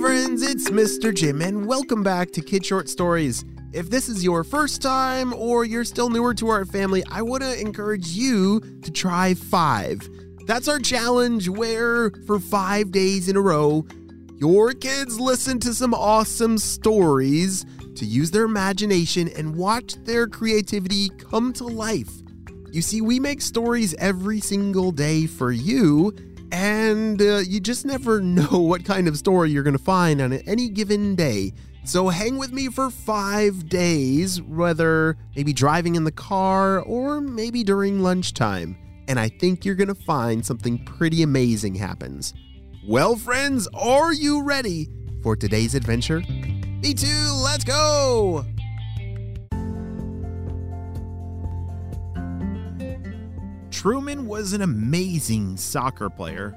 Friends, it's Mr. Jim, and welcome back to Kid Short Stories. If this is your first time or you're still newer to our family, I want to encourage you to try five. That's our challenge where, for five days in a row, your kids listen to some awesome stories to use their imagination and watch their creativity come to life. You see, we make stories every single day for you, and uh, you just never know what kind of story you're going to find on any given day. So hang with me for five days, whether maybe driving in the car or maybe during lunchtime. And I think you're going to find something pretty amazing happens. Well, friends, are you ready for today's adventure? Me too, let's go! Truman was an amazing soccer player.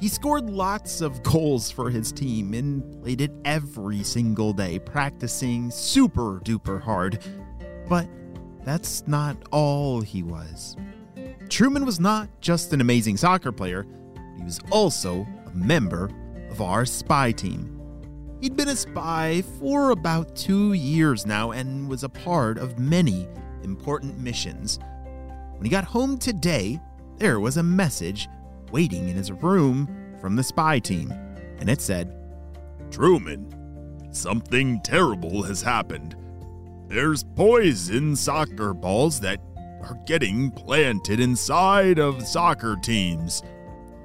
He scored lots of goals for his team and played it every single day, practicing super duper hard. But that's not all he was. Truman was not just an amazing soccer player, he was also a member of our spy team. He'd been a spy for about two years now and was a part of many important missions. When he got home today, there was a message waiting in his room from the spy team, and it said, Truman, something terrible has happened. There's poison soccer balls that are getting planted inside of soccer teams.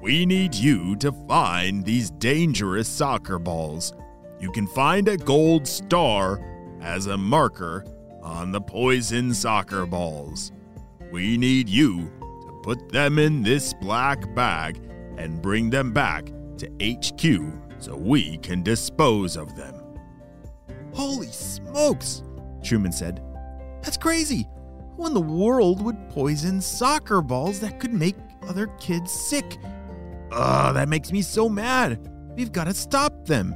We need you to find these dangerous soccer balls. You can find a gold star as a marker on the poison soccer balls. We need you to put them in this black bag and bring them back to HQ so we can dispose of them. Holy smokes, Truman said. That's crazy. Who in the world would poison soccer balls that could make other kids sick? Ugh, that makes me so mad. We've got to stop them.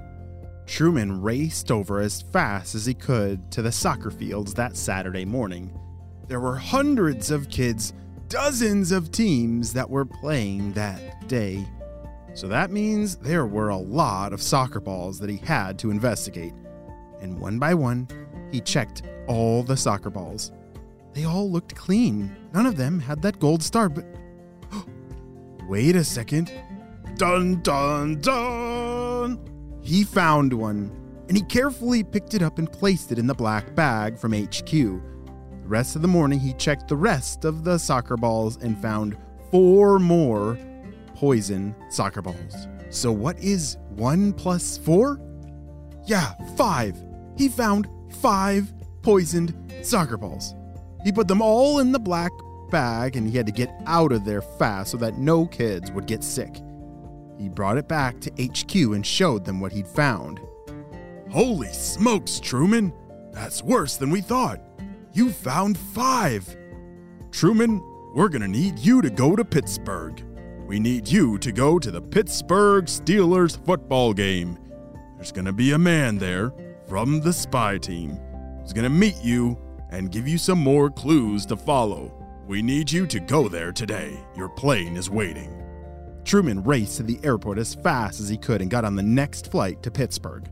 Truman raced over as fast as he could to the soccer fields that Saturday morning. There were hundreds of kids, dozens of teams that were playing that day. So that means there were a lot of soccer balls that he had to investigate. And one by one, he checked all the soccer balls. They all looked clean. None of them had that gold star, but. Wait a second. Dun dun dun! He found one, and he carefully picked it up and placed it in the black bag from HQ. The rest of the morning, he checked the rest of the soccer balls and found four more poison soccer balls. So, what is one plus four? Yeah, five. He found five poisoned soccer balls. He put them all in the black bag and he had to get out of there fast so that no kids would get sick. He brought it back to HQ and showed them what he'd found. Holy smokes, Truman! That's worse than we thought. You found five. Truman, we're gonna need you to go to Pittsburgh. We need you to go to the Pittsburgh Steelers football game. There's gonna be a man there from the spy team who's gonna meet you and give you some more clues to follow. We need you to go there today. Your plane is waiting. Truman raced to the airport as fast as he could and got on the next flight to Pittsburgh.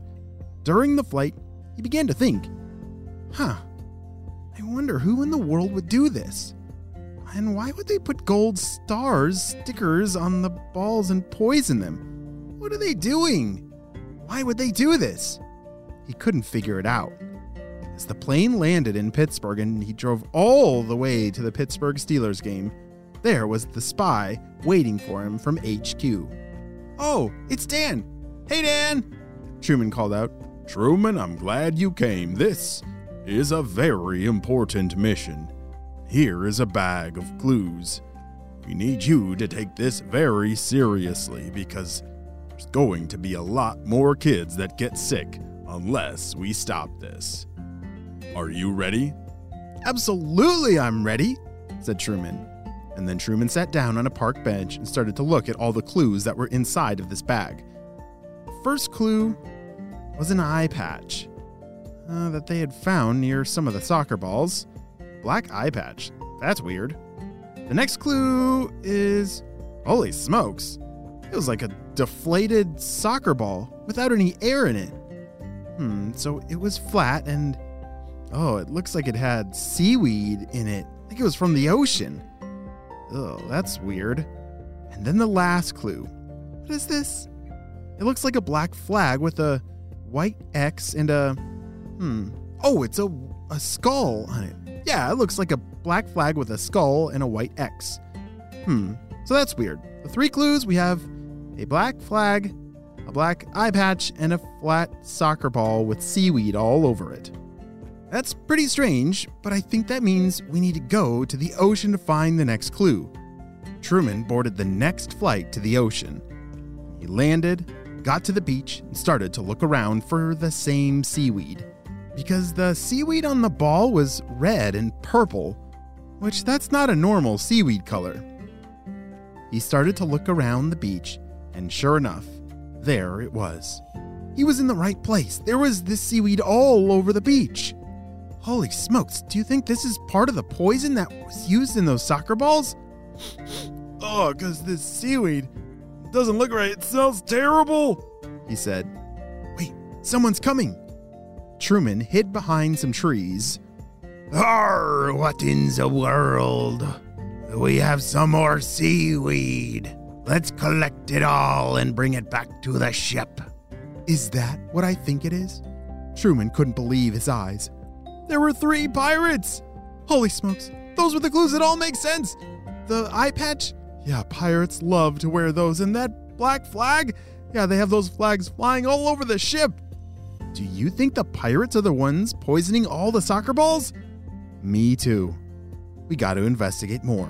During the flight, he began to think, huh, I wonder who in the world would do this? And why would they put gold stars stickers on the balls and poison them? What are they doing? Why would they do this? He couldn't figure it out. As the plane landed in Pittsburgh and he drove all the way to the Pittsburgh Steelers game, there was the spy waiting for him from HQ. Oh, it's Dan! Hey, Dan! Truman called out. Truman, I'm glad you came. This is a very important mission. Here is a bag of clues. We need you to take this very seriously because there's going to be a lot more kids that get sick unless we stop this. Are you ready? Absolutely, I'm ready, said Truman. And then Truman sat down on a park bench and started to look at all the clues that were inside of this bag. The first clue was an eye patch uh, that they had found near some of the soccer balls. Black eye patch. That's weird. The next clue is holy smokes. It was like a deflated soccer ball without any air in it. Hmm, so it was flat and. Oh, it looks like it had seaweed in it. Like it was from the ocean. Oh, that's weird. And then the last clue. What is this? It looks like a black flag with a white X and a. Hmm. Oh, it's a, a skull on it. Yeah, it looks like a black flag with a skull and a white X. Hmm. So that's weird. The three clues we have a black flag, a black eye patch, and a flat soccer ball with seaweed all over it. That's pretty strange, but I think that means we need to go to the ocean to find the next clue. Truman boarded the next flight to the ocean. He landed, got to the beach, and started to look around for the same seaweed. Because the seaweed on the ball was red and purple, which that's not a normal seaweed color. He started to look around the beach, and sure enough, there it was. He was in the right place. There was this seaweed all over the beach. Holy smokes, do you think this is part of the poison that was used in those soccer balls? Oh, because this seaweed doesn't look right. It smells terrible, he said. Wait, someone's coming. Truman hid behind some trees. Arr, what in the world? We have some more seaweed. Let's collect it all and bring it back to the ship. Is that what I think it is? Truman couldn't believe his eyes. There were three pirates! Holy smokes, those were the clues that all make sense! The eye patch? Yeah, pirates love to wear those. And that black flag? Yeah, they have those flags flying all over the ship. Do you think the pirates are the ones poisoning all the soccer balls? Me too. We got to investigate more.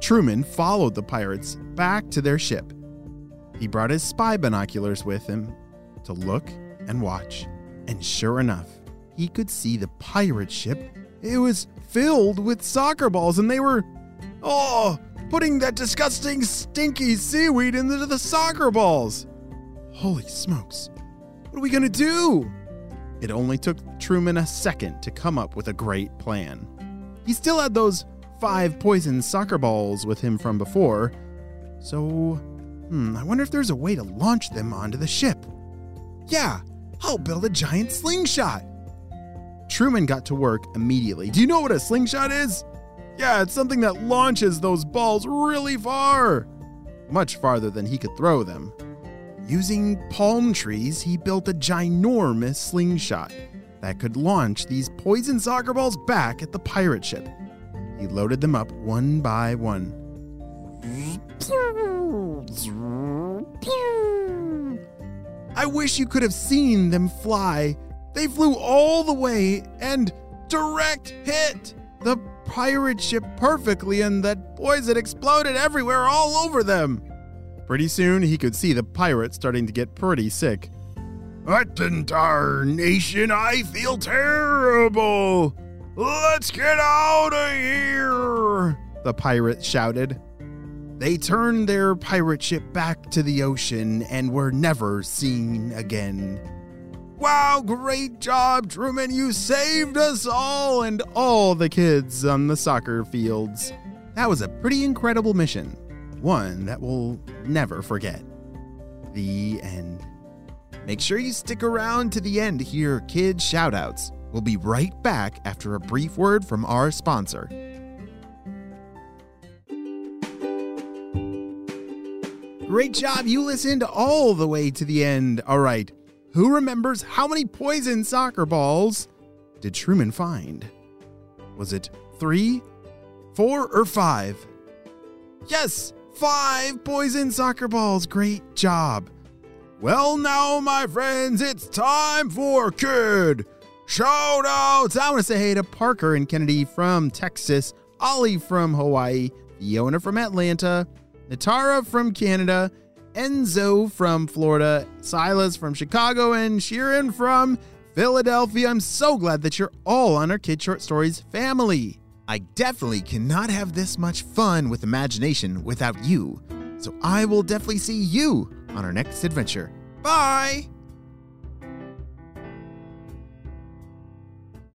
Truman followed the pirates back to their ship. He brought his spy binoculars with him to look and watch. And sure enough, he could see the pirate ship. It was filled with soccer balls, and they were, oh, putting that disgusting, stinky seaweed into the soccer balls. Holy smokes. What are we gonna do? It only took Truman a second to come up with a great plan. He still had those five poison soccer balls with him from before, so, hmm, I wonder if there's a way to launch them onto the ship. Yeah, I'll build a giant slingshot. Truman got to work immediately. Do you know what a slingshot is? Yeah, it's something that launches those balls really far. Much farther than he could throw them. Using palm trees, he built a ginormous slingshot that could launch these poison soccer balls back at the pirate ship. He loaded them up one by one. I wish you could have seen them fly. They flew all the way and direct hit the pirate ship perfectly, and that poison exploded everywhere all over them. Pretty soon, he could see the pirates starting to get pretty sick. What in nation? I feel terrible! Let's get out of here! The pirate shouted. They turned their pirate ship back to the ocean and were never seen again. Wow, great job, Truman. You saved us all and all the kids on the soccer fields. That was a pretty incredible mission. One that we'll never forget. The end. Make sure you stick around to the end to hear kids' shoutouts. We'll be right back after a brief word from our sponsor. Great job. You listened all the way to the end. All right. Who remembers how many poison soccer balls did Truman find? Was it three, four, or five? Yes, five poison soccer balls. Great job. Well, now, my friends, it's time for Kid Shout outs! I want to say hey to Parker and Kennedy from Texas, Ollie from Hawaii, Fiona from Atlanta, Natara from Canada, Enzo from Florida, Silas from Chicago, and Sheeran from Philadelphia. I'm so glad that you're all on our Kid Short Stories family. I definitely cannot have this much fun with imagination without you. So I will definitely see you on our next adventure. Bye!